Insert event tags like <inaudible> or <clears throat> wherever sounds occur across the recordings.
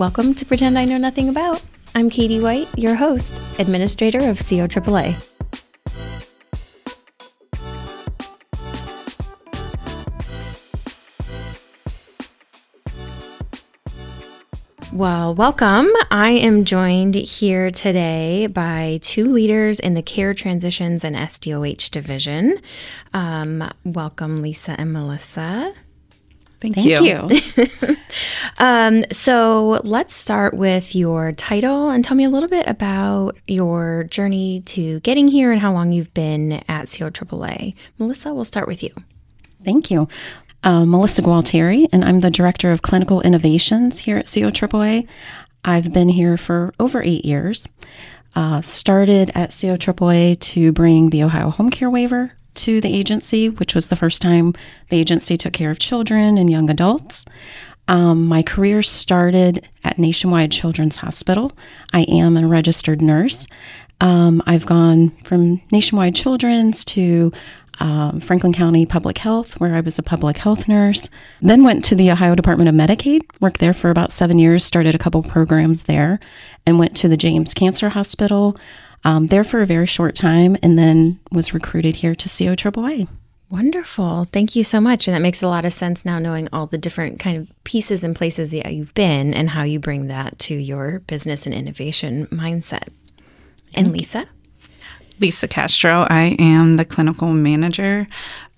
Welcome to Pretend I Know Nothing About. I'm Katie White, your host, administrator of CO AAA. Well, welcome. I am joined here today by two leaders in the Care Transitions and SDOH division. Um, welcome, Lisa and Melissa. Thank, Thank you. you. <laughs> um, so let's start with your title and tell me a little bit about your journey to getting here and how long you've been at CO AAA. Melissa, we'll start with you. Thank you uh, Melissa Gualtieri, and I'm the Director of Clinical Innovations here at CO AAA. I've been here for over eight years. Uh, started at CO AAA to bring the Ohio Home Care Waiver to the agency, which was the first time the agency took care of children and young adults. Um, my career started at Nationwide Children's Hospital. I am a registered nurse. Um, I've gone from Nationwide Children's to um, Franklin County Public Health, where I was a public health nurse. Then went to the Ohio Department of Medicaid, worked there for about seven years, started a couple programs there, and went to the James Cancer Hospital um, there for a very short time, and then was recruited here to CO AAA. Wonderful. Thank you so much. And that makes a lot of sense now knowing all the different kind of pieces and places that you've been and how you bring that to your business and innovation mindset. And Lisa? Lisa Castro. I am the clinical manager.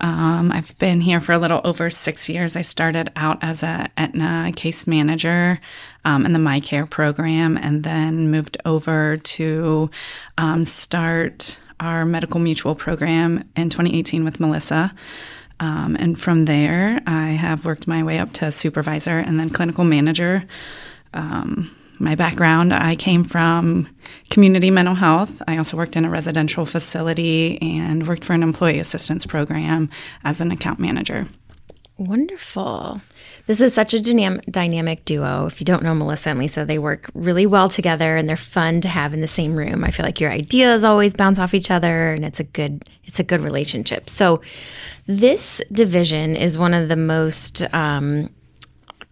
Um, I've been here for a little over six years. I started out as a Aetna case manager um, in the My Care program, and then moved over to um, start our medical mutual program in 2018 with Melissa. Um, and from there, I have worked my way up to supervisor and then clinical manager. Um, my background. I came from community mental health. I also worked in a residential facility and worked for an employee assistance program as an account manager. Wonderful. This is such a dynam- dynamic duo. If you don't know Melissa and Lisa, they work really well together and they're fun to have in the same room. I feel like your ideas always bounce off each other and it's a good it's a good relationship. So this division is one of the most um,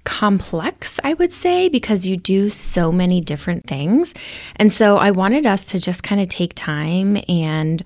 complex, I would say, because you do so many different things. And so I wanted us to just kind of take time and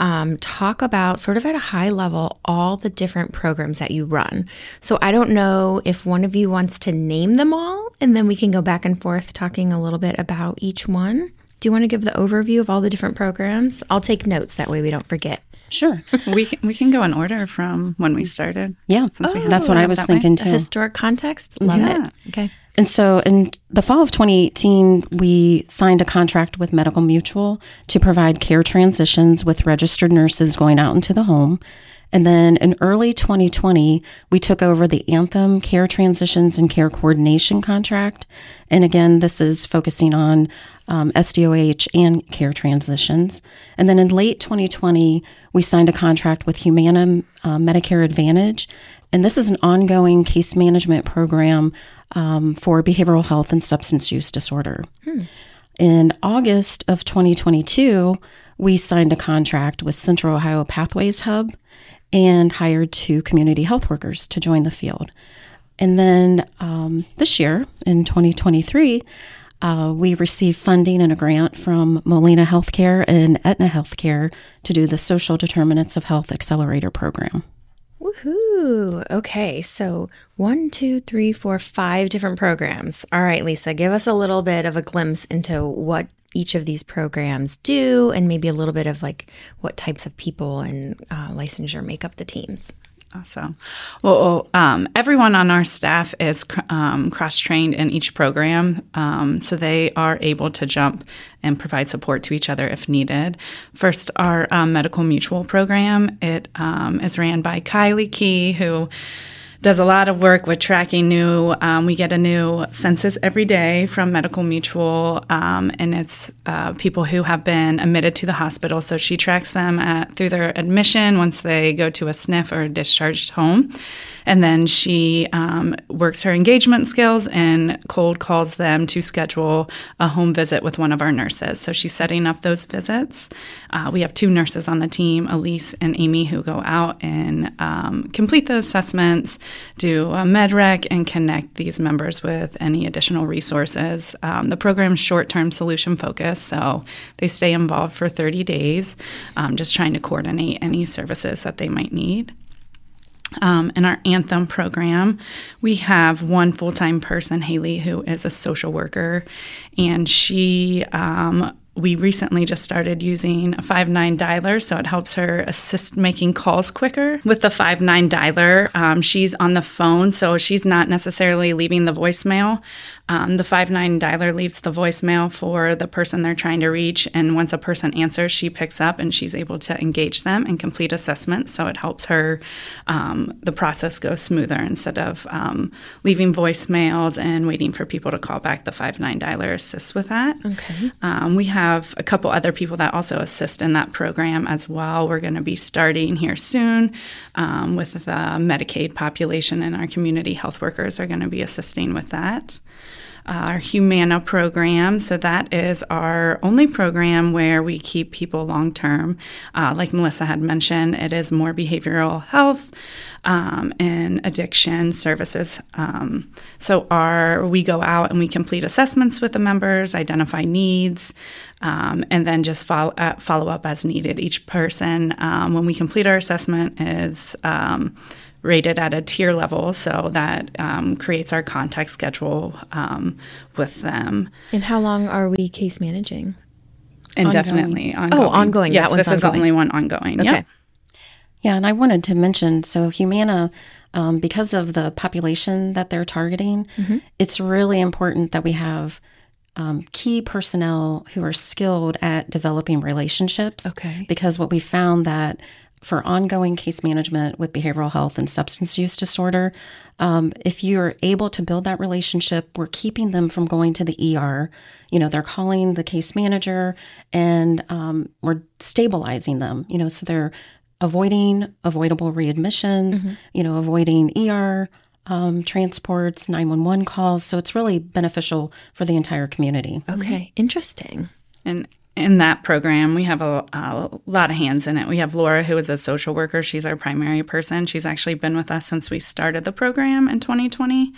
um, talk about, sort of at a high level, all the different programs that you run. So I don't know if one of you wants to name them all, and then we can go back and forth talking a little bit about each one. Do you want to give the overview of all the different programs? I'll take notes that way we don't forget. Sure. <laughs> we can, we can go in order from when we started. Yeah, oh, that's what I was thinking way. too. historic context. Love yeah. it. Okay. And so in the fall of 2018, we signed a contract with Medical Mutual to provide care transitions with registered nurses going out into the home. And then in early 2020, we took over the Anthem Care Transitions and Care Coordination contract. And again, this is focusing on um, SDOH and care transitions. And then in late 2020, we signed a contract with Humana uh, Medicare Advantage. And this is an ongoing case management program um, for behavioral health and substance use disorder. Hmm. In August of 2022, we signed a contract with Central Ohio Pathways Hub and hired two community health workers to join the field. And then um, this year, in 2023, uh, we received funding and a grant from Molina Healthcare and Aetna Healthcare to do the Social Determinants of Health Accelerator Program. Woohoo! Okay, so one, two, three, four, five different programs. All right, Lisa, give us a little bit of a glimpse into what each of these programs do and maybe a little bit of like what types of people and uh, licensure make up the teams. Awesome. Well, um, everyone on our staff is um, cross trained in each program, um, so they are able to jump and provide support to each other if needed. First, our um, medical mutual program. It um, is ran by Kylie Key, who does a lot of work with tracking new. Um, we get a new census every day from Medical Mutual, um, and it's uh, people who have been admitted to the hospital. So she tracks them at, through their admission once they go to a SNF or discharged home. And then she um, works her engagement skills and cold calls them to schedule a home visit with one of our nurses. So she's setting up those visits. Uh, we have two nurses on the team, Elise and Amy, who go out and um, complete the assessments do a med rec and connect these members with any additional resources. Um, the program's short term solution focus, so they stay involved for 30 days, um, just trying to coordinate any services that they might need. Um, in our Anthem program, we have one full time person, Haley, who is a social worker, and she um, we recently just started using a Five9 dialer, so it helps her assist making calls quicker. With the Five9 dialer, um, she's on the phone, so she's not necessarily leaving the voicemail. Um, the Five9 dialer leaves the voicemail for the person they're trying to reach, and once a person answers, she picks up and she's able to engage them and complete assessments. So it helps her, um, the process go smoother instead of um, leaving voicemails and waiting for people to call back. The Five9 dialer assists with that. Okay. Um, we have a couple other people that also assist in that program as well. We're going to be starting here soon um, with the Medicaid population, and our community health workers are going to be assisting with that our Humana program. So that is our only program where we keep people long term. Uh, like Melissa had mentioned, it is more behavioral health um, and addiction services. Um, so our we go out and we complete assessments with the members, identify needs, um, and then just follow uh, follow up as needed. Each person, um, when we complete our assessment, is um, rated at a tier level, so that um, creates our contact schedule um, with them. And how long are we case managing? Indefinitely ongoing. Oh, ongoing. Yes, That one's this is the only one ongoing. Okay. Yep. Yeah, and I wanted to mention so Humana, um, because of the population that they're targeting, it's really important that we have um, key personnel who are skilled at developing relationships. Okay. Because what we found that for ongoing case management with behavioral health and substance use disorder, um, if you're able to build that relationship, we're keeping them from going to the ER. You know, they're calling the case manager and um, we're stabilizing them, you know, so they're avoiding avoidable readmissions, you know, avoiding ER um, transports, 911 calls. So it's really beneficial for the entire community. Okay. Interesting. And in that program, we have a, a lot of hands in it. We have Laura, who is a social worker. She's our primary person. She's actually been with us since we started the program in 2020.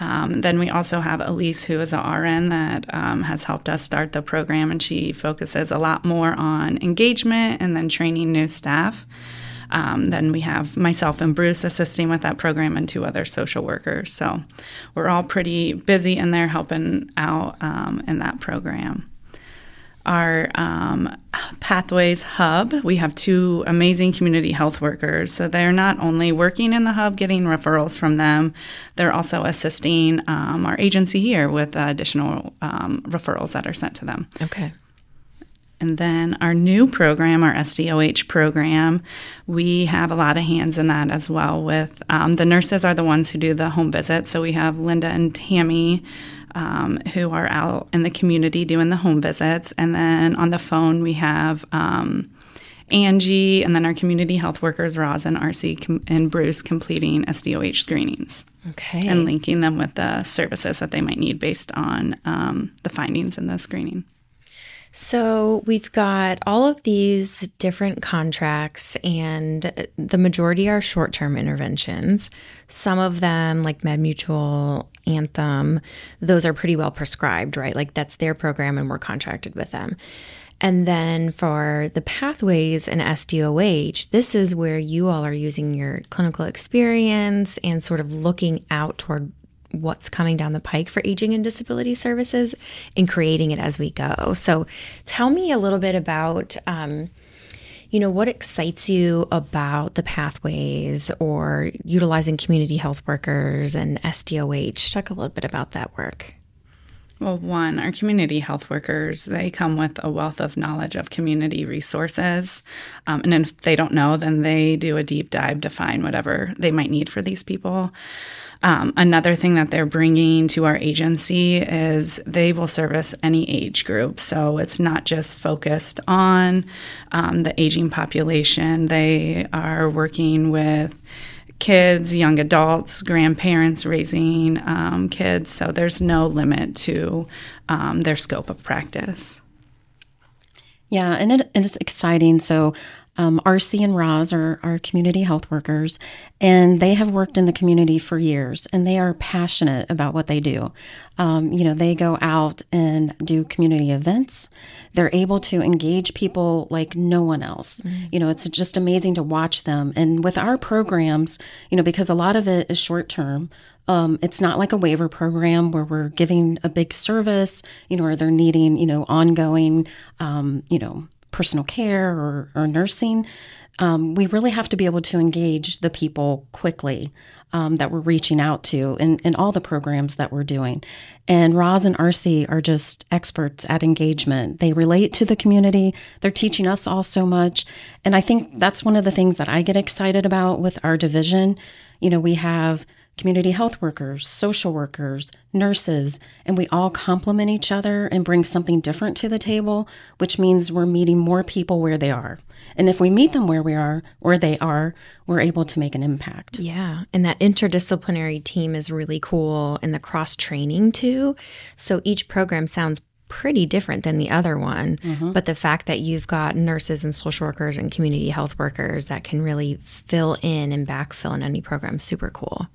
Um, then we also have Elise, who is a RN that um, has helped us start the program, and she focuses a lot more on engagement and then training new staff. Um, then we have myself and Bruce assisting with that program and two other social workers. So we're all pretty busy in there helping out um, in that program our um, Pathways Hub. We have two amazing community health workers. So they're not only working in the hub, getting referrals from them, they're also assisting um, our agency here with uh, additional um, referrals that are sent to them. Okay. And then our new program, our SDOH program, we have a lot of hands in that as well. With um, the nurses are the ones who do the home visits. So we have Linda and Tammy um, who are out in the community doing the home visits. And then on the phone, we have um, Angie, and then our community health workers, Roz and RC com- and Bruce, completing SDOH screenings Okay. and linking them with the services that they might need based on um, the findings in the screening. So we've got all of these different contracts, and the majority are short term interventions. Some of them, like MedMutual, Anthem, those are pretty well prescribed, right? Like that's their program, and we're contracted with them. And then for the pathways and SDOH, this is where you all are using your clinical experience and sort of looking out toward what's coming down the pike for aging and disability services and creating it as we go. So tell me a little bit about, um, you know, what excites you about the pathways or utilizing community health workers and SDOH. Talk a little bit about that work. Well, one, our community health workers, they come with a wealth of knowledge of community resources. Um, and if they don't know, then they do a deep dive to find whatever they might need for these people. Um, another thing that they're bringing to our agency is they will service any age group. So it's not just focused on um, the aging population, they are working with kids, young adults, grandparents raising um, kids. So there's no limit to um, their scope of practice. Yeah, and it, and it's exciting. So Um, RC and Roz are our community health workers, and they have worked in the community for years, and they are passionate about what they do. Um, you know, they go out and do community events. They're able to engage people like no one else. Mm-hmm. You know, it's just amazing to watch them. And with our programs, you know, because a lot of it is short term, um, it's not like a waiver program where we're giving a big service, you know, or they're needing, you know, ongoing, um, you know, personal care or, or nursing. Um, we really have to be able to engage the people quickly um, that we're reaching out to in, in all the programs that we're doing. And Roz and RC are just experts at engagement. They relate to the community. They're teaching us all so much. And I think that's one of the things that I get excited about with our division. You know, we have community health workers, social workers, nurses, and we all complement each other and bring something different to the table, which means we're meeting more people where they are. And if we meet them where we are, where they are, we're able to make an impact. Yeah. And that interdisciplinary team is really cool and the cross training too. So each program sounds pretty different than the other one. Mm-hmm. But the fact that you've got nurses and social workers and community health workers that can really fill in and backfill in any program, super cool.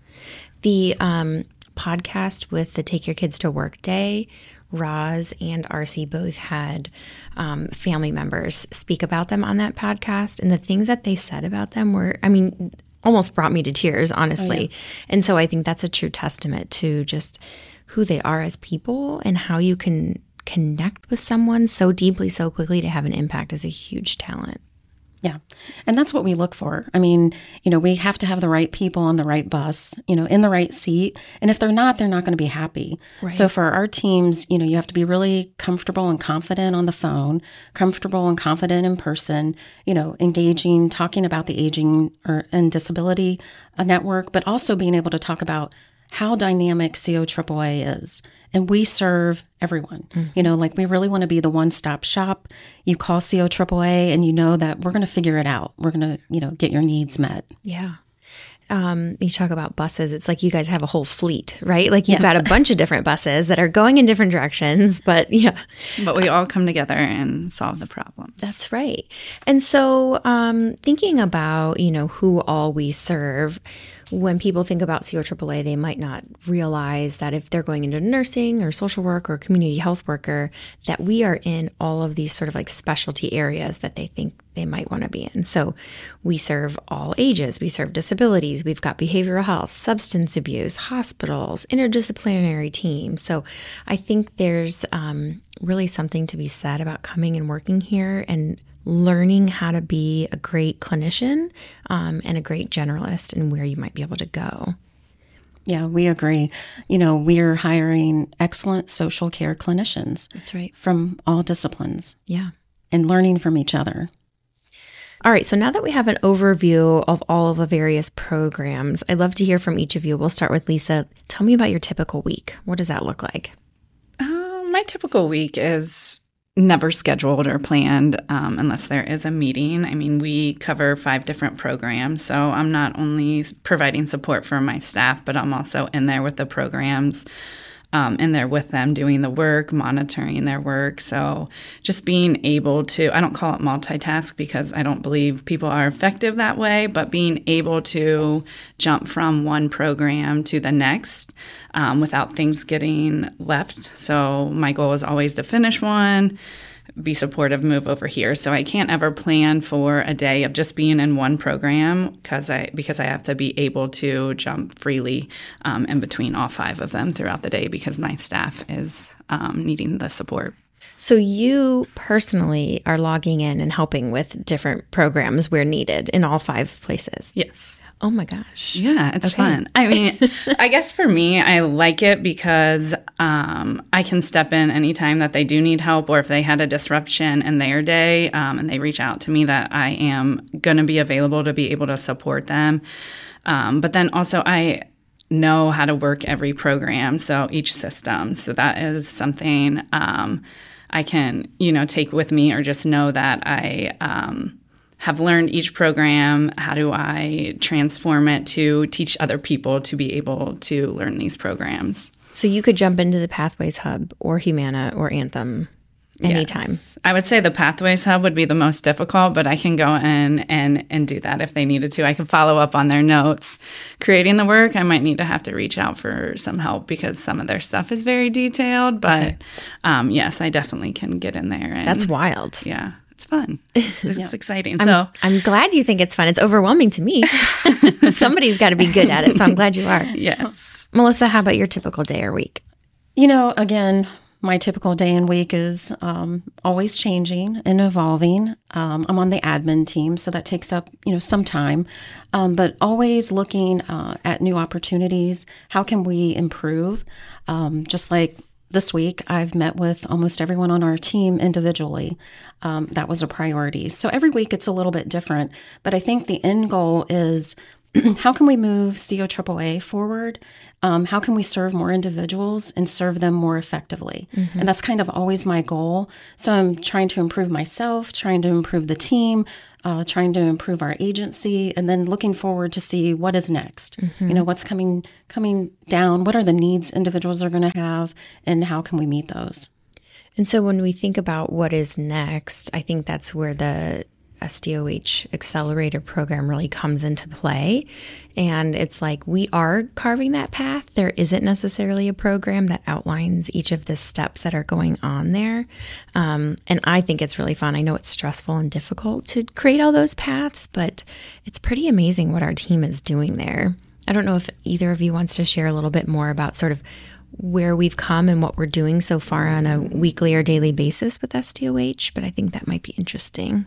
The um, podcast with the Take Your Kids to Work Day, Roz and RC both had um, family members speak about them on that podcast. And the things that they said about them were, I mean, almost brought me to tears, honestly. Oh, yeah. And so I think that's a true testament to just who they are as people and how you can connect with someone so deeply, so quickly to have an impact is a huge talent. Yeah. And that's what we look for. I mean, you know, we have to have the right people on the right bus, you know, in the right seat. And if they're not, they're not going to be happy. Right. So for our teams, you know, you have to be really comfortable and confident on the phone, comfortable and confident in person, you know, engaging, talking about the aging or and disability uh, network, but also being able to talk about how dynamic COAAA is. And we serve everyone. Mm-hmm. You know, like we really want to be the one stop shop. You call COAAA and you know that we're going to figure it out. We're going to, you know, get your needs met. Yeah um, you talk about buses. It's like you guys have a whole fleet, right? Like you've yes. got a bunch of different buses that are going in different directions, but yeah. But we all come together and solve the problems. That's right. And so, um, thinking about you know who all we serve, when people think about COAAA, they might not realize that if they're going into nursing or social work or community health worker, that we are in all of these sort of like specialty areas that they think they might want to be in. So we serve all ages, we serve disabilities, we've got behavioral health, substance abuse, hospitals, interdisciplinary teams. So I think there's um, really something to be said about coming and working here and learning how to be a great clinician um, and a great generalist and where you might be able to go. Yeah, we agree. You know, we're hiring excellent social care clinicians. That's right. From all disciplines. Yeah. And learning from each other. All right, so now that we have an overview of all of the various programs, I'd love to hear from each of you. We'll start with Lisa. Tell me about your typical week. What does that look like? Uh, my typical week is never scheduled or planned um, unless there is a meeting. I mean, we cover five different programs, so I'm not only providing support for my staff, but I'm also in there with the programs um, they're with them doing the work, monitoring their work. So just being able to, I don't call it multitask because I don't believe people are effective that way, but being able to jump from one program to the next um, without things getting left. So my goal is always to finish one be supportive move over here. So i can't ever plan for a day of just being in one program because i because i have to be able to jump freely um, in between all five of them throughout the day because my staff is um, needing the support. So you personally are logging in and helping with different programs where needed in all five places? Yes Oh my gosh. Yeah, it's okay. fun. I <laughs> mean, I guess for me, I like it because um, I can step in anytime that they do need help, or if they had a disruption in their day um, and they reach out to me, that I am going to be available to be able to support them. Um, but then also, I know how to work every program, so each system. So that is something um, I can, you know, take with me, or just know that I um, have learned each program how do i transform it to teach other people to be able to learn these programs so you could jump into the pathways hub or humana or anthem anytime. Yes. I would say the Pathways Hub would be the most difficult, but I can go in and and do that if they needed to. I can follow up on their notes. Creating the work, I might need to have to reach out for some help because some of their stuff is very detailed. But okay. um, yes, I definitely can get in there. And, That's wild. Yeah. It's fun. <laughs> It's, it's yeah. exciting. I'm, so I'm glad you think it's fun. It's overwhelming to me. <laughs> <laughs> Somebody's got to be good at it. So I'm glad you are. Yes. Melissa, how about your typical day or week? You know, again, my typical day and week is um, always changing and evolving. Um, I'm on the admin team, so that takes up you know some time, um, but always looking uh, at new opportunities. How can we improve? Um, just like this week, I've met with almost everyone on our team individually. Um, that was a priority. So every week it's a little bit different, but I think the end goal is <clears throat> how can we move COAAA forward? Um, how can we serve more individuals and serve them more effectively? Mm-hmm. And that's kind of always my goal. So I'm trying to improve myself, trying to improve the team, uh, trying to improve our agency, and then looking forward to see what is next. Mm-hmm. You know, what's coming coming down. What are the needs individuals are going to have, and how can we meet those? And so when we think about what is next, I think that's where the SDOH accelerator program really comes into play. And it's like we are carving that path. There isn't necessarily a program that outlines each of the steps that are going on there. Um, and I think it's really fun. I know it's stressful and difficult to create all those paths, but it's pretty amazing what our team is doing there. I don't know if either of you wants to share a little bit more about sort of where we've come and what we're doing so far on a weekly or daily basis with SDOH, but I think that might be interesting.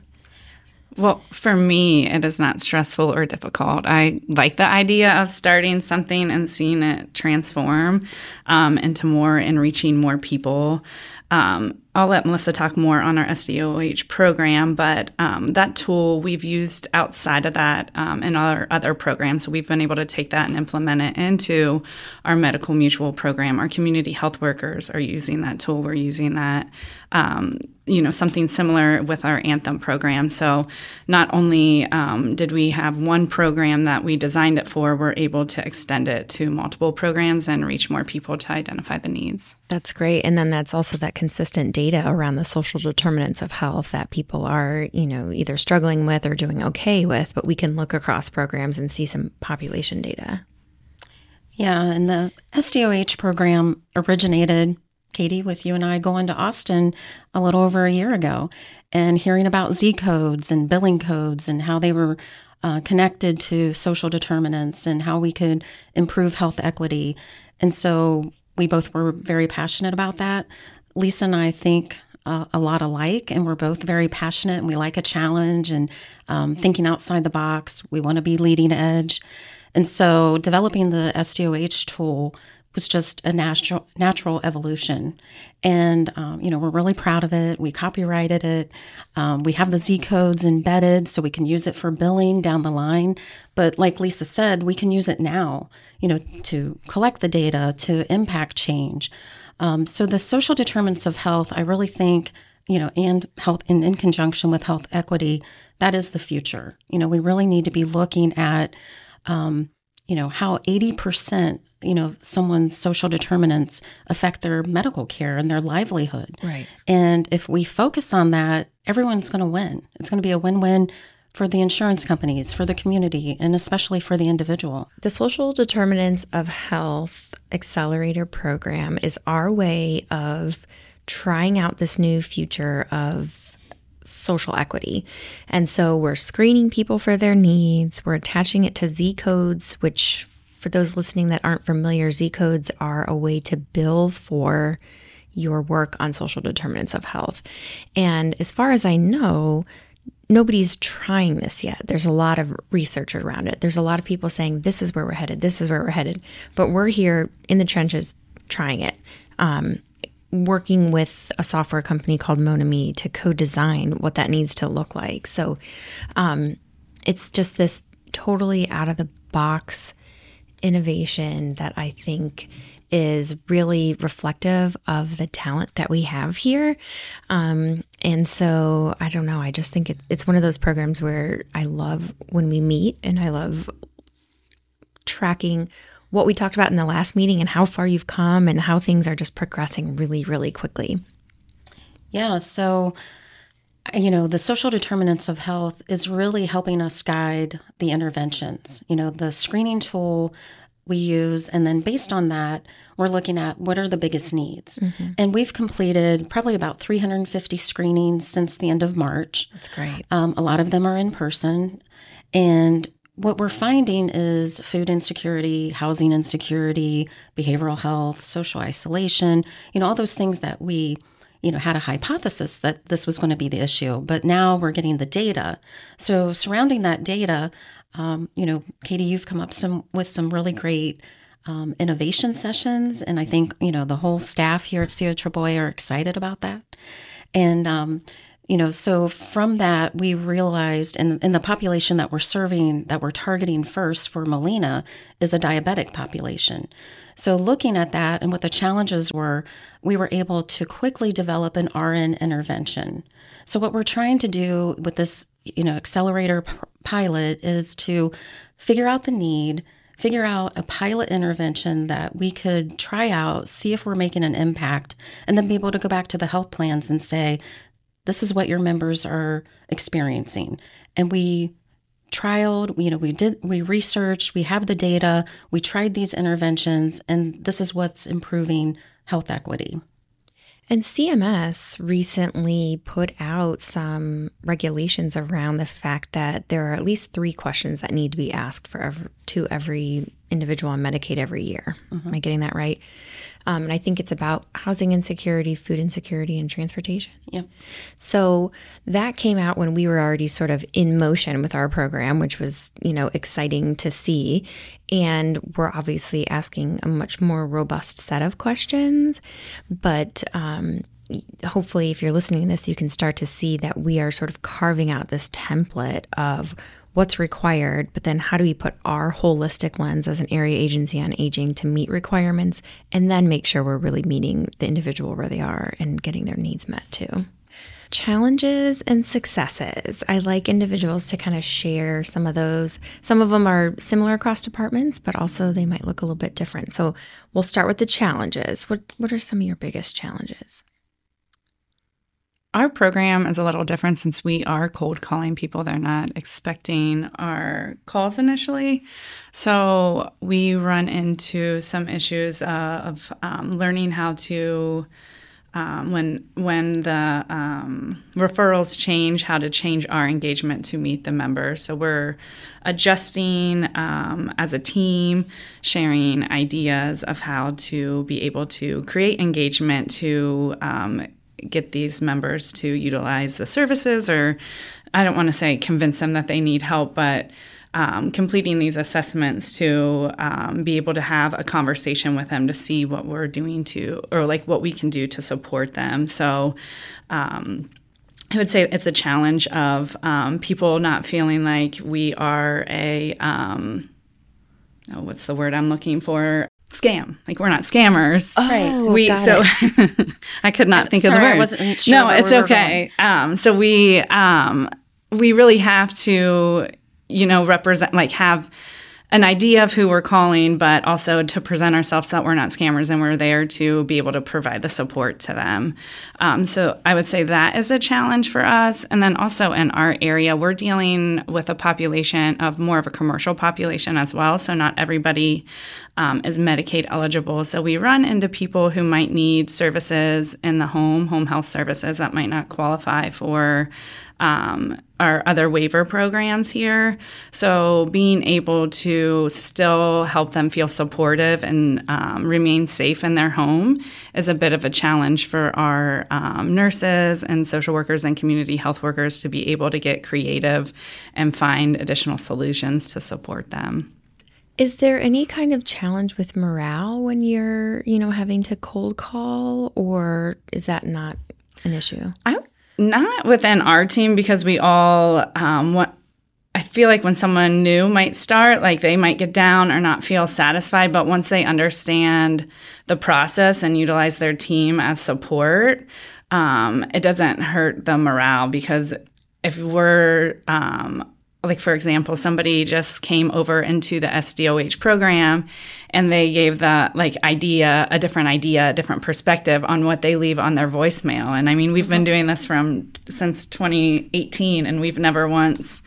Well, for me, it is not stressful or difficult. I like the idea of starting something and seeing it transform um, into more and reaching more people. Um, I'll let Melissa talk more on our SDOH program, but um, that tool we've used outside of that um, in our other programs. So we've been able to take that and implement it into our medical mutual program. Our community health workers are using that tool. We're using that, um, you know, something similar with our Anthem program. So not only um, did we have one program that we designed it for, we're able to extend it to multiple programs and reach more people to identify the needs. That's great. And then that's also that consistent data around the social determinants of health that people are, you know, either struggling with or doing okay with, but we can look across programs and see some population data. Yeah, and the SDOH program originated, Katie, with you and I going to Austin a little over a year ago and hearing about Z codes and billing codes and how they were uh, connected to social determinants and how we could improve health equity. And so we both were very passionate about that. Lisa and I think uh, a lot alike, and we're both very passionate and we like a challenge and um, thinking outside the box. We want to be leading edge. And so developing the SDOH tool was just a natural natural evolution, and um, you know we're really proud of it. We copyrighted it. Um, we have the Z codes embedded, so we can use it for billing down the line. But like Lisa said, we can use it now. You know, to collect the data, to impact change. Um, so the social determinants of health, I really think, you know, and health in, in conjunction with health equity, that is the future. You know, we really need to be looking at, um, you know, how 80% you know someone's social determinants affect their medical care and their livelihood. Right. And if we focus on that everyone's going to win. It's going to be a win-win for the insurance companies for the community and especially for the individual. The social determinants of health accelerator program is our way of trying out this new future of social equity. And so we're screening people for their needs, we're attaching it to Z codes, which for those listening that aren't familiar, Z codes are a way to bill for your work on social determinants of health. And as far as I know, nobody's trying this yet. There's a lot of research around it. There's a lot of people saying this is where we're headed, this is where we're headed. But we're here in the trenches trying it. Um, working with a software company called Monami to co-design what that needs to look like. So um, it's just this totally out of the box innovation that I think is really reflective of the talent that we have here. Um, and so I don't know, I just think it, it's one of those programs where I love when we meet and I love tracking what we talked about in the last meeting and how far you've come and how things are just progressing really, really quickly. Yeah. So, you know, the social determinants of health is really helping us guide the interventions. You know, the screening tool we use, and then based on that, we're looking at what are the biggest needs. Mm-hmm. And we've completed probably about 350 screenings since the end of March. That's great. Um, a lot of them are in person. And what we're finding is food insecurity, housing insecurity, behavioral health, social isolation, you know, all those things that we you know had a hypothesis that this was going to be the issue but now we're getting the data. So surrounding that data um, you know katie you've come up some with some really great um, innovation sessions and i think you know the whole staff here at COAAA are excited about that. And um, you know so from that we realized and in the population that we're serving that we're targeting first for Molina is a diabetic population. So looking at that and what the challenges were we were able to quickly develop an rn intervention so what we're trying to do with this you know accelerator p- pilot is to figure out the need figure out a pilot intervention that we could try out, see if we're making an impact, and then be able to go back to the health plans and say, this is what your members are experiencing. And we trialed, you know, we did, we researched, we have the data, we tried these interventions, and this is what's improving health equity. And CMS recently put out some regulations around the fact that there are at least three questions that need to be asked for every, to every individual on Medicaid every year. Mm-hmm. Am I getting that right? Um, and I think it's about housing insecurity, food insecurity, and transportation. Yeah. So that came out when we were already sort of in motion with our program, which was, you know, exciting to see. And we're obviously asking a much more robust set of questions. But um, hopefully, if you're listening to this, you can start to see that we are sort of carving out this template of what's required, but then how do we put our holistic lens as an area agency on aging to meet requirements and then make sure we're really meeting the individual where they are and getting their needs met too. Challenges and successes. I like individuals to kind of share some of those. Some of them are similar across departments, but also they might look a little bit different. So we'll start with the challenges. What what are some of your biggest challenges? Our program is a little different since we are cold calling people. They're not expecting our calls initially. So we run into some issues uh, of um, learning how to. Um, when when the um, referrals change, how to change our engagement to meet the member. So we're adjusting um, as a team, sharing ideas of how to be able to create engagement to um, get these members to utilize the services or I don't want to say convince them that they need help, but um, completing these assessments to um, be able to have a conversation with them to see what we're doing to, or like what we can do to support them. So, um, I would say it's a challenge of um, people not feeling like we are a, um, oh, what's the word I'm looking for? Scam. Like we're not scammers. Oh, right. We so <laughs> I could not think Sorry, of the word. I wasn't sure no, it's we okay. Um, so we um, we really have to, you know, represent like have an idea of who we're calling, but also to present ourselves that we're not scammers and we're there to be able to provide the support to them. Um, so I would say that is a challenge for us. And then also in our area, we're dealing with a population of more of a commercial population as well. So not everybody um, is Medicaid eligible. So we run into people who might need services in the home, home health services that might not qualify for um, our other waiver programs here. So being able to still help them feel supportive and um, remain safe in their home is a bit of a challenge for our um, nurses and social workers and community health workers to be able to get creative and find additional solutions to support them. Is there any kind of challenge with morale when you're, you know, having to cold call, or is that not an issue? I not within our team because we all um, what I feel like when someone new might start, like they might get down or not feel satisfied, but once they understand the process and utilize their team as support, um, it doesn't hurt the morale because if we're um, like for example somebody just came over into the sdoh program and they gave that like idea a different idea a different perspective on what they leave on their voicemail and i mean we've been doing this from since 2018 and we've never once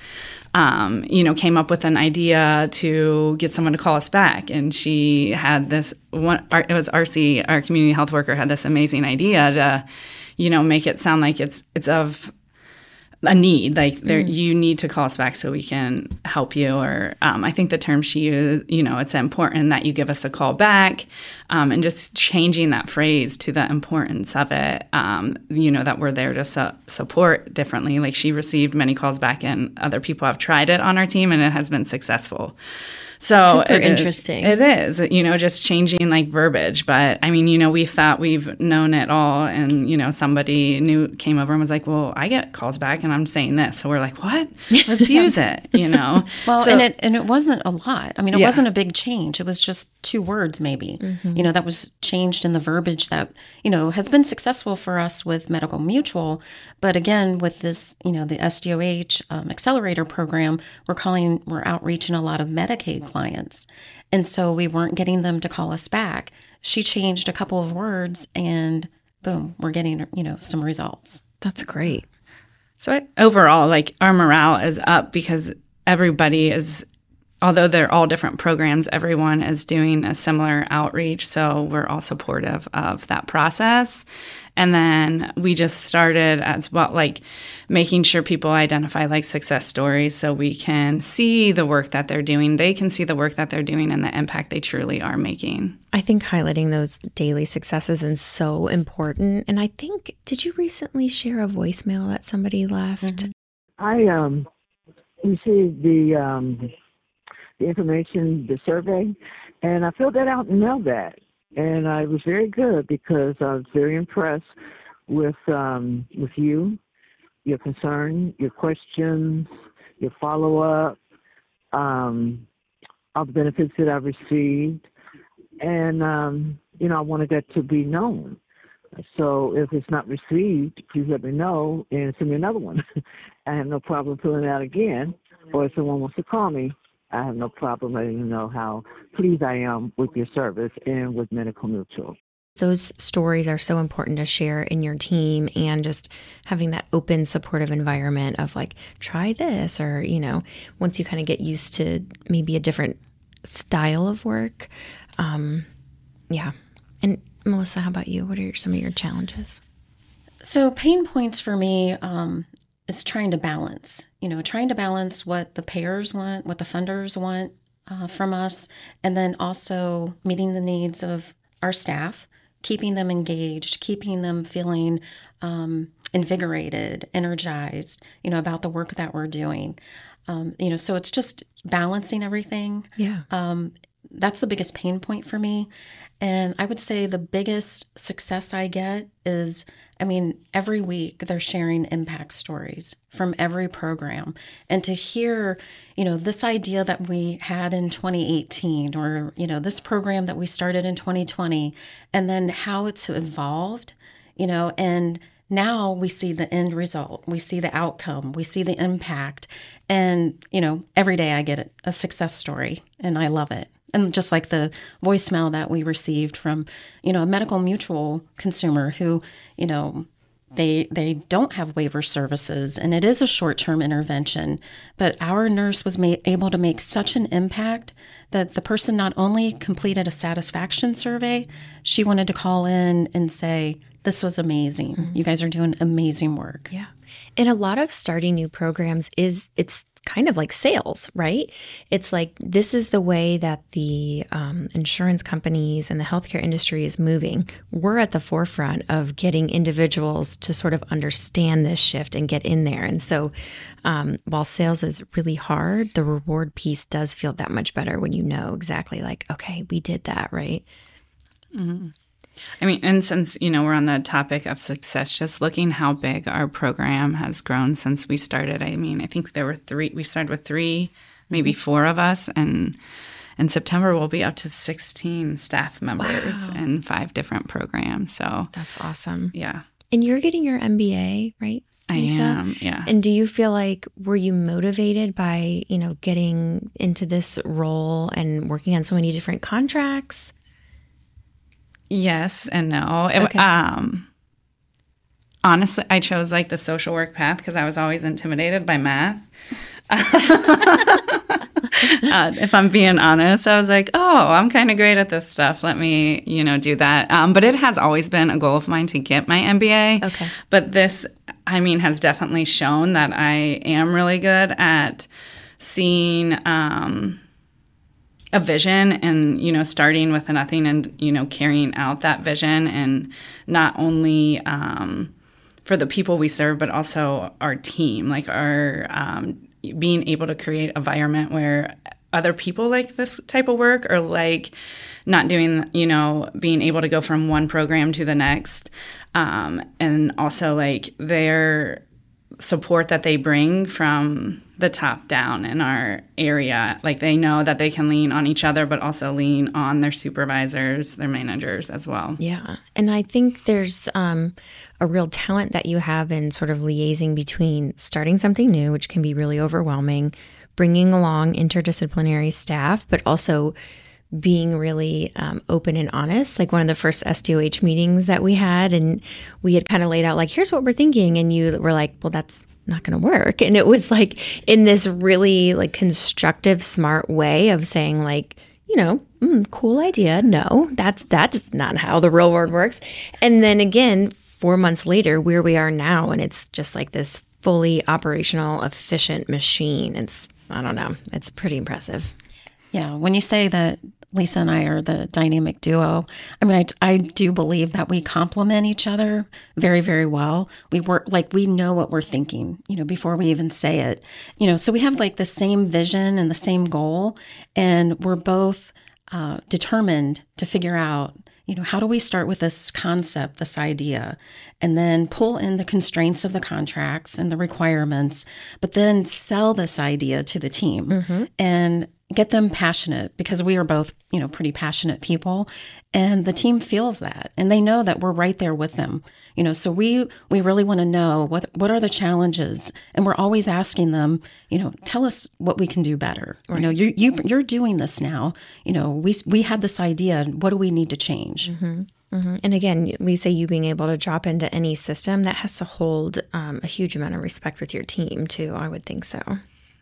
um, you know, came up with an idea to get someone to call us back. And she had this one, it was RC, our community health worker, had this amazing idea to, you know, make it sound like it's it's of a need like there mm. you need to call us back so we can help you or um, i think the term she used you know it's important that you give us a call back um, and just changing that phrase to the importance of it um, you know that we're there to su- support differently like she received many calls back and other people have tried it on our team and it has been successful so Super it, interesting. It is, you know, just changing like verbiage. But I mean, you know, we thought we've known it all, and you know, somebody new came over and was like, "Well, I get calls back, and I'm saying this." So we're like, "What? Let's <laughs> use it." You know. <laughs> well, so, and it and it wasn't a lot. I mean, it yeah. wasn't a big change. It was just two words, maybe. Mm-hmm. You know, that was changed in the verbiage that you know has been successful for us with Medical Mutual. But again, with this, you know, the SDOH um, accelerator program, we're calling, we're outreaching a lot of Medicaid clients. And so we weren't getting them to call us back. She changed a couple of words and boom, we're getting, you know, some results. That's great. So overall, like our morale is up because everybody is although they're all different programs, everyone is doing a similar outreach. So we're all supportive of that process. And then we just started as well, like making sure people identify like success stories so we can see the work that they're doing. They can see the work that they're doing and the impact they truly are making. I think highlighting those daily successes is so important. And I think, did you recently share a voicemail that somebody left? Mm-hmm. I um, received the um, the information, the survey, and I filled that out and mailed that. And I was very good because I was very impressed with um, with you, your concern, your questions, your follow up, um, all the benefits that I've received, and um, you know I wanted that to be known. So if it's not received, please let me know and send me another one. <laughs> I have no problem filling out again. Or if someone wants to call me, I have no problem letting you know how pleased I am with your service and with Medical Mutual. Those stories are so important to share in your team and just having that open, supportive environment of like, try this, or, you know, once you kind of get used to maybe a different style of work. Um, yeah. And Melissa, how about you? What are some of your challenges? So, pain points for me um, is trying to balance, you know, trying to balance what the payers want, what the funders want uh, from us, and then also meeting the needs of our staff, keeping them engaged, keeping them feeling um, invigorated, energized, you know, about the work that we're doing. Um, you know, so it's just balancing everything. Yeah. Um, that's the biggest pain point for me. And I would say the biggest success I get is I mean, every week they're sharing impact stories from every program. And to hear, you know, this idea that we had in 2018 or, you know, this program that we started in 2020 and then how it's evolved, you know, and now we see the end result, we see the outcome, we see the impact. And, you know, every day I get a success story and I love it and just like the voicemail that we received from you know a medical mutual consumer who you know they they don't have waiver services and it is a short-term intervention but our nurse was ma- able to make such an impact that the person not only completed a satisfaction survey she wanted to call in and say this was amazing. Mm-hmm. you guys are doing amazing work. Yeah. And a lot of starting new programs is it's kind of like sales, right? It's like this is the way that the um, insurance companies and the healthcare industry is moving. We're at the forefront of getting individuals to sort of understand this shift and get in there. And so, um, while sales is really hard, the reward piece does feel that much better when you know exactly, like, okay, we did that, right? Mm-hmm. I mean, and since, you know, we're on the topic of success, just looking how big our program has grown since we started. I mean, I think there were three, we started with three, maybe mm-hmm. four of us. And in September, we'll be up to 16 staff members wow. in five different programs. So that's awesome. Yeah. And you're getting your MBA, right? I am, yeah. And do you feel like were you motivated by, you know, getting into this role and working on so many different contracts? Yes and no. It, Okay. Um, honestly, I chose like the social work path because I was always intimidated by math. <laughs> uh, if I'm being honest, I was like, oh, I'm kind of great at this stuff. Let me, you know, do that. Um, but it has always been a goal of mine to get my MBA. Okay. But this, I mean, has definitely shown that I am really good at seeing. Um, a vision and you know starting with nothing and you know carrying out that vision and not only um, for the people we serve but also our team like our um, being able to create environment where other people like this type of work or like not doing you know being able to go from one program to the next um, and also like their support that they bring from the top down in our area. Like they know that they can lean on each other, but also lean on their supervisors, their managers as well. Yeah. And I think there's um, a real talent that you have in sort of liaising between starting something new, which can be really overwhelming, bringing along interdisciplinary staff, but also being really um, open and honest. Like one of the first SDOH meetings that we had, and we had kind of laid out, like, here's what we're thinking. And you were like, well, that's not going to work. <laughs> And it was like in this really like constructive, smart way of saying, like, you know, mm, cool idea. No, that's that's not how the real world works. And then again, four months later, where we are now, and it's just like this fully operational, efficient machine. It's I don't know. It's pretty impressive. Yeah, when you say that Lisa and I are the dynamic duo, I mean, I, I do believe that we complement each other very, very well. We work like we know what we're thinking, you know, before we even say it, you know, so we have like the same vision and the same goal, and we're both uh, determined to figure out you know, how do we start with this concept, this idea, and then pull in the constraints of the contracts and the requirements, but then sell this idea to the team. And get them passionate because we are both, you know, pretty passionate people and the team feels that and they know that we're right there with them. You know, so we we really want to know what what are the challenges and we're always asking them, you know, tell us what we can do better. You know, you you you're doing this now. You know, we we had this idea, what do we need to change? And again, Lisa, you being able to drop into any system that has to hold um, a huge amount of respect with your team too. I would think so.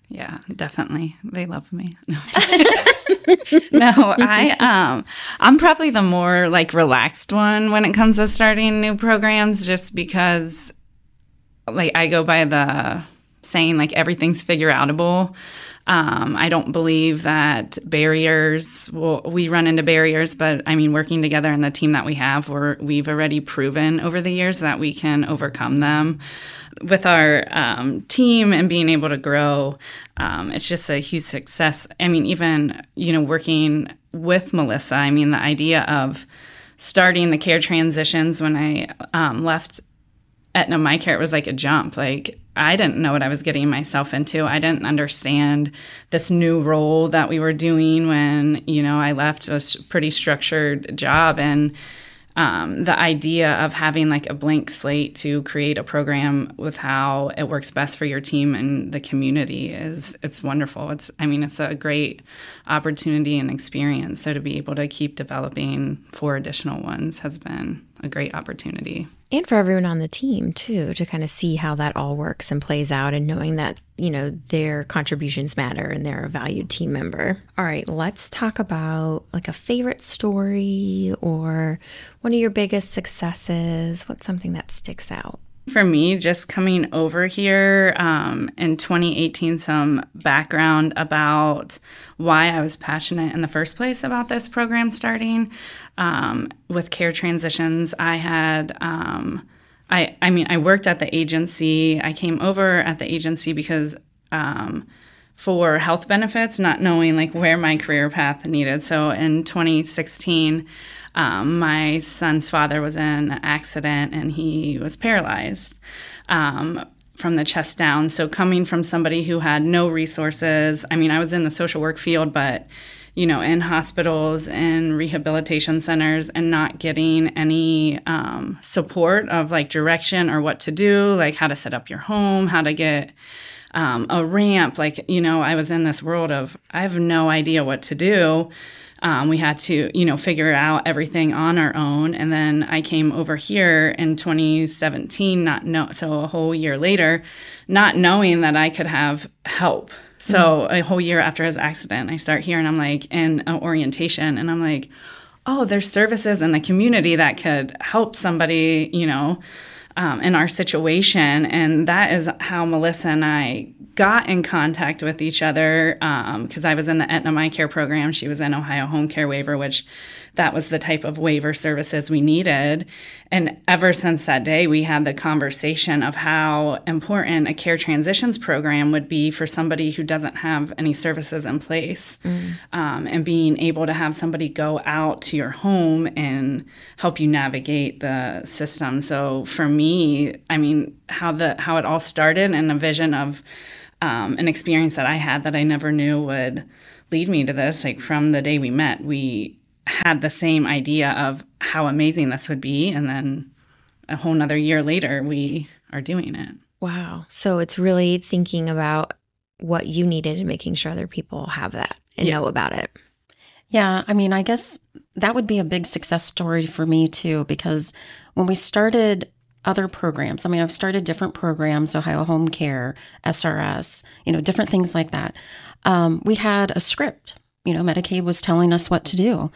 Yeah, definitely. They love me. <laughs> No, <laughs> no, I um I'm probably the more like relaxed one when it comes to starting new programs just because like I go by the saying like everything's figure outable. Um, I don't believe that barriers. We run into barriers, but I mean, working together in the team that we have, we're, we've already proven over the years that we can overcome them. With our um, team and being able to grow, um, it's just a huge success. I mean, even you know, working with Melissa. I mean, the idea of starting the care transitions when I um, left Aetna My Care, it was like a jump. Like I didn't know what I was getting myself into. I didn't understand this new role that we were doing when you know I left a pretty structured job and. Um, the idea of having like a blank slate to create a program with how it works best for your team and the community is it's wonderful. It's I mean it's a great opportunity and experience. So to be able to keep developing four additional ones has been a great opportunity. And for everyone on the team too, to kind of see how that all works and plays out and knowing that, you know, their contributions matter and they're a valued team member. All right, let's talk about like a favorite story or one of your biggest successes. What's something that sticks out? For me, just coming over here um, in 2018, some background about why I was passionate in the first place about this program starting. Um, with care transitions, I had. Um, I, I mean, I worked at the agency. I came over at the agency because um, for health benefits, not knowing like where my career path needed. So in 2016, um, my son's father was in an accident and he was paralyzed um, from the chest down. So coming from somebody who had no resources, I mean, I was in the social work field, but you know, in hospitals and rehabilitation centers and not getting any um, support of like direction or what to do, like how to set up your home, how to get um, a ramp. Like, you know, I was in this world of I have no idea what to do. Um, we had to, you know, figure out everything on our own. And then I came over here in 2017, not know, so a whole year later, not knowing that I could have help. So mm-hmm. a whole year after his accident, I start here and I'm like in an orientation and I'm like, oh, there's services in the community that could help somebody, you know, um, in our situation. And that is how Melissa and I got in contact with each other because um, I was in the Aetna My Care program. She was in Ohio Home Care Waiver, which that was the type of waiver services we needed. And ever since that day, we had the conversation of how important a care transitions program would be for somebody who doesn't have any services in place. Mm. Um, and being able to have somebody go out to your home and help you navigate the system. So for me, I mean, how the how it all started and a vision of um, an experience that I had that I never knew would lead me to this. Like from the day we met, we had the same idea of how amazing this would be. And then a whole nother year later, we are doing it. Wow. So it's really thinking about what you needed and making sure other people have that and yeah. know about it. Yeah. I mean, I guess that would be a big success story for me too, because when we started other programs, I mean, I've started different programs, Ohio Home Care, SRS, you know, different things like that. Um, we had a script you know, Medicaid was telling us what to do.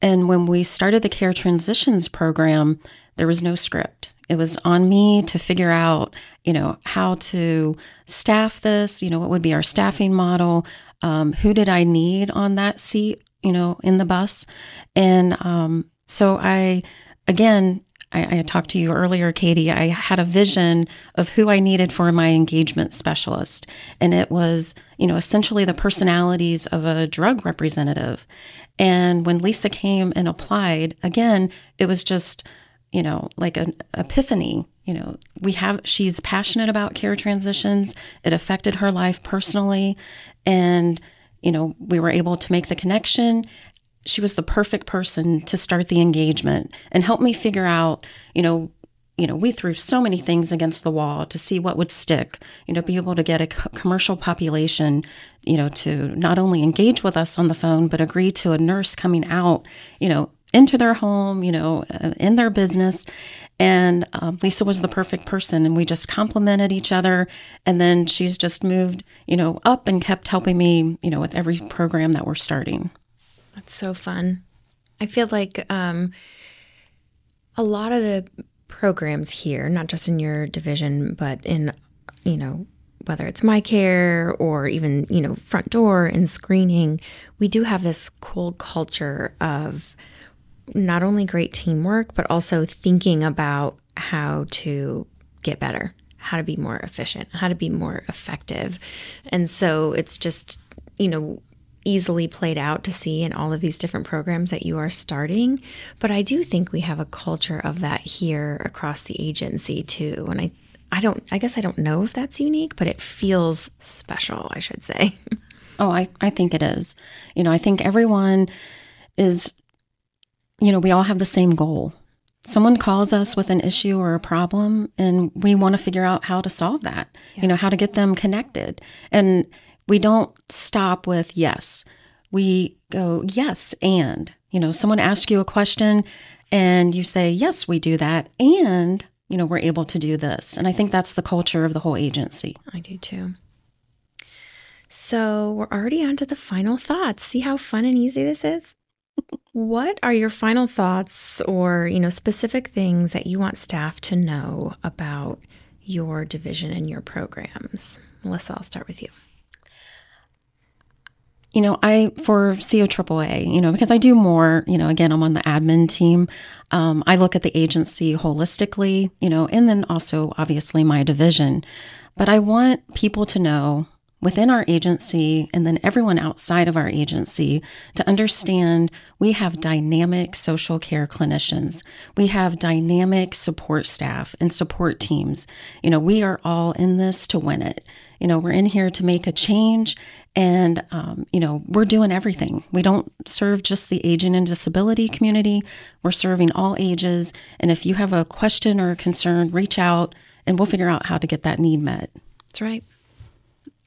And when we started the Care Transitions program, there was no script. It was on me to figure out, you know, how to staff this, you know, what would be our staffing model, um, who did I need on that seat, you know, in the bus. And um, so I, again, I, I, talked to you earlier, Katie. I had a vision of who I needed for my engagement specialist. And it was, you know, essentially the personalities of a drug representative. And when Lisa came and applied, again, it was just, you know, like an epiphany. You know, we have, she's passionate about care transitions. It affected her life personally. And, you know, we were able to make the connection she was the perfect person to start the engagement and help me figure out, you know, you know, we threw so many things against the wall to see what would stick, you know, be able to get a commercial population, you know, to not only engage with us on the phone, but agree to a nurse coming out, you know, into their home, you know, uh, in their business. And um, Lisa was the perfect person, and we just complemented each other. And then she's just moved, you know, up and kept helping me, you know, with every program that we're starting. That's so fun. I feel like um, a lot of the programs here, not just in your division, but in, you know, whether it's my care or even, you know, front door and screening, we do have this cool culture of not only great teamwork, but also thinking about how to get better, how to be more efficient, how to be more effective. And so it's just, you know, easily played out to see in all of these different programs that you are starting. But I do think we have a culture of that here across the agency too. And I, I don't, I guess I don't know if that's unique, but it feels special, I should say. <laughs> Oh, I, I think it is. You know, I think everyone is, you know, we all have the same goal. Someone calls us with an issue or a problem, and we want to figure out how to solve that, yeah. you know, how to get them connected. And we don't stop with yes. We go, yes, and. You know, someone asks you a question and you say, yes, we do that. And, you know, we're able to do this. And I think that's the culture of the whole agency. I do too. So we're already on to the final thoughts. See how fun and easy this is? <laughs> what are your final thoughts or, you know, specific things that you want staff to know about your division and your programs? Melissa, I'll start with you you know, I for COAAA, you know, because I do more, you know, again, I'm on the admin team. Um, I look at the agency holistically, you know, and then also obviously my division. But I want people to know within our agency and then everyone outside of our agency to understand we have dynamic social care clinicians. We have dynamic support staff and support teams. You know, we are all in this to win it. You know, we're in here to make a change, and um, you know, we're doing everything. We don't serve just the aging and disability community. We're serving all ages. And if you have a question or a concern, reach out, and we'll figure out how to get that need met. That's right.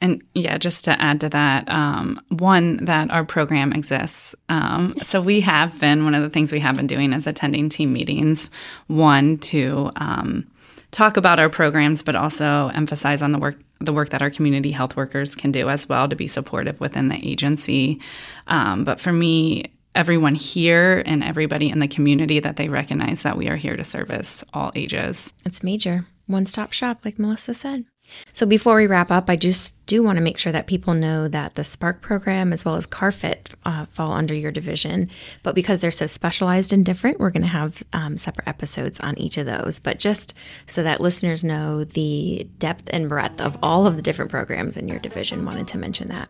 And yeah, just to add to that, um, one, that our program exists. Um, so we have been, one of the things we have been doing is attending team meetings. One, to um, talk about our programs, but also emphasize on the work the work that our community health workers can do as well to be supportive within the agency. Um, but for me, everyone here and everybody in the community that they recognize that we are here to service all ages. It's major. One stop shop, like Melissa said. So before we wrap up, I just do want to make sure that people know that the Spark program as well as CarFit uh, fall under your division. But because they're so specialized and different, we're going to have um, separate episodes on each of those. But just so that listeners know the depth and breadth of all of the different programs in your division, wanted to mention that.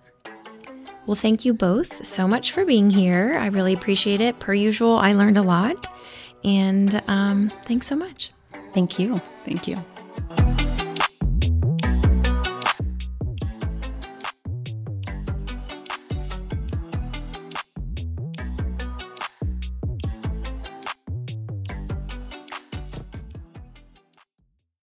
Well, thank you both so much for being here. I really appreciate it. Per usual, I learned a lot. And um, thanks so much. Thank you. Thank you.